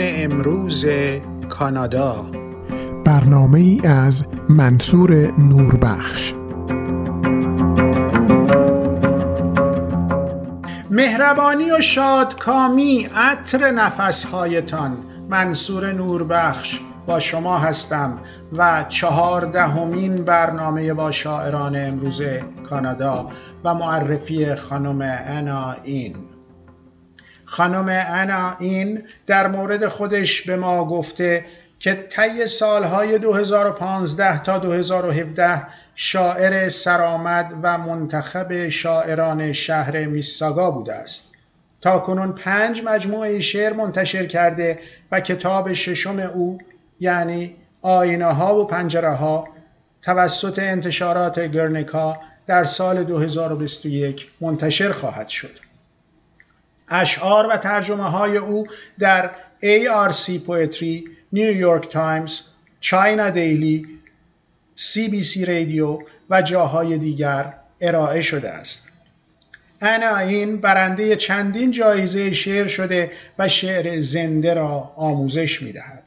امروز کانادا. برنامه ای از منصور نوربخش. مهربانی و شادکامی عطر نفسهایتان. منصور نوربخش با شما هستم و چهاردهمین برنامه با شاعران امروز کانادا و معرفی خانم انا این. خانم انا این در مورد خودش به ما گفته که طی سالهای 2015 تا 2017 شاعر سرآمد و منتخب شاعران شهر میساگا بوده است. تا کنون پنج مجموعه شعر منتشر کرده و کتاب ششم او یعنی آینه ها و پنجره ها توسط انتشارات گرنکا در سال 2021 منتشر خواهد شد. اشعار و ترجمه های او در ARC Poetry، نیویورک تایمز، China Daily، CBC رادیو و جاهای دیگر ارائه شده است. آنا یین برنده چندین جایزه شعر شده و شعر زنده را آموزش می دهد.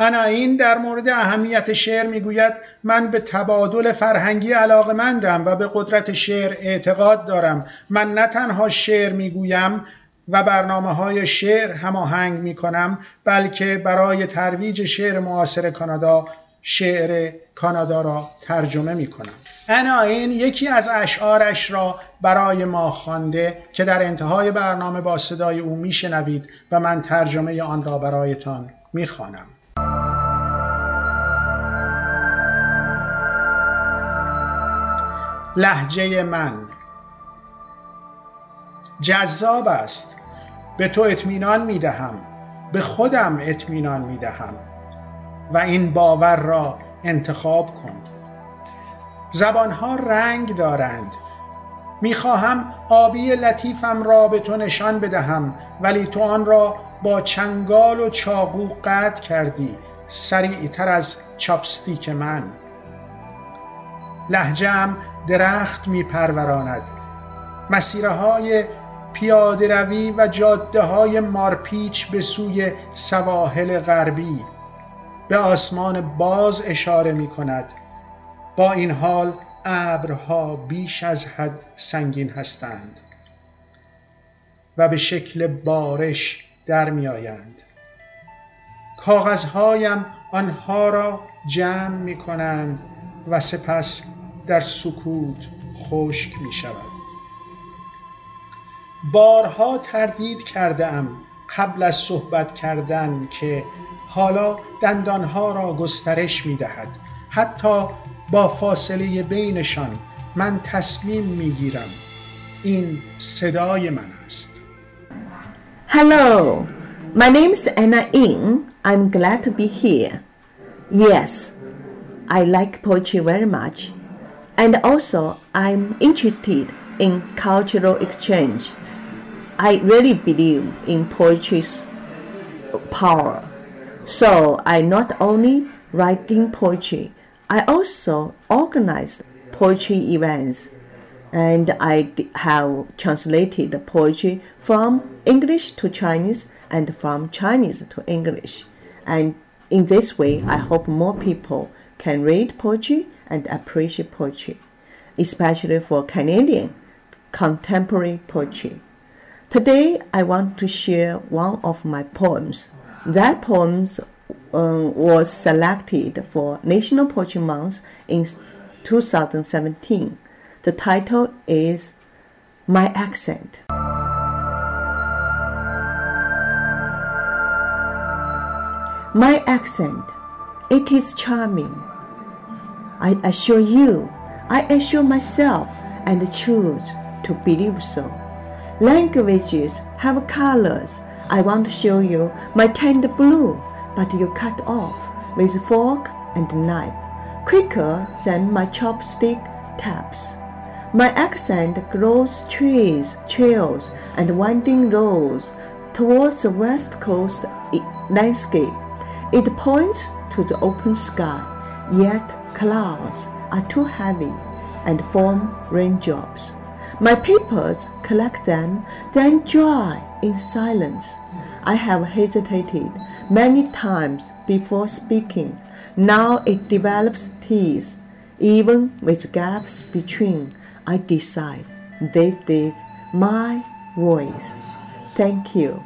یین در مورد اهمیت شعر می‌گوید من به تبادل فرهنگی علاقمندم و به قدرت شعر اعتقاد دارم. من نه تنها شعر می‌گویم و برنامه های شعر هماهنگ می کنم بلکه برای ترویج شعر معاصر کانادا شعر کانادا را ترجمه می کنم انا این یکی از اشعارش را برای ما خوانده که در انتهای برنامه با صدای او میشنوید و من ترجمه آن را برایتان می‌خوانم. لحجه من. جذاب است. به تو اطمینان می دهم. به خودم اطمینان می دهم. و این باور را انتخاب کن. زبانها رنگ دارند. می‌خواهم آبی لطیفم را به تو نشان بدهم ولی تو آن را با چنگال و چاقو قطع کردی سریعتر از چاپستیک من. لحجم درخت میپروراند. مسیره های پیاده روی و جاده های مارپیچ به سوی سواحل غربی به آسمان باز اشاره می کند با این حال ابرها بیش از حد سنگین هستند و به شکل بارش در می آیند کاغذهایم آنها را جمع می کنند و سپس در سکوت خشک می شود بارها تردید کرده ام قبل از صحبت کردن که حالا دندانها را گسترش می دهد حتی با فاصله بینشان من تصمیم می گیرم این صدای من است Hello, my name is Anna Ying. I'm glad to be here. Yes, I like poetry very much. And also, I'm interested in cultural exchange. I really believe in poetry's power. So I not only writing poetry, I also organize poetry events. And I have translated poetry from English to Chinese and from Chinese to English. And in this way, I hope more people can read poetry and appreciate poetry, especially for Canadian contemporary poetry. Today, I want to share one of my poems. That poem uh, was selected for National Poetry Month in 2017. The title is My Accent. My accent, it is charming. I assure you, I assure myself and choose to believe so. Languages have colors. I want to show you my tender blue, but you cut off with fork and knife, quicker than my chopstick taps. My accent grows trees, trails, and winding roads towards the west coast landscape. It points to the open sky, yet clouds are too heavy and form raindrops. My papers collect them, then dry in silence. I have hesitated many times before speaking. Now it develops teeth, even with gaps between. I decide they is my voice. Thank you.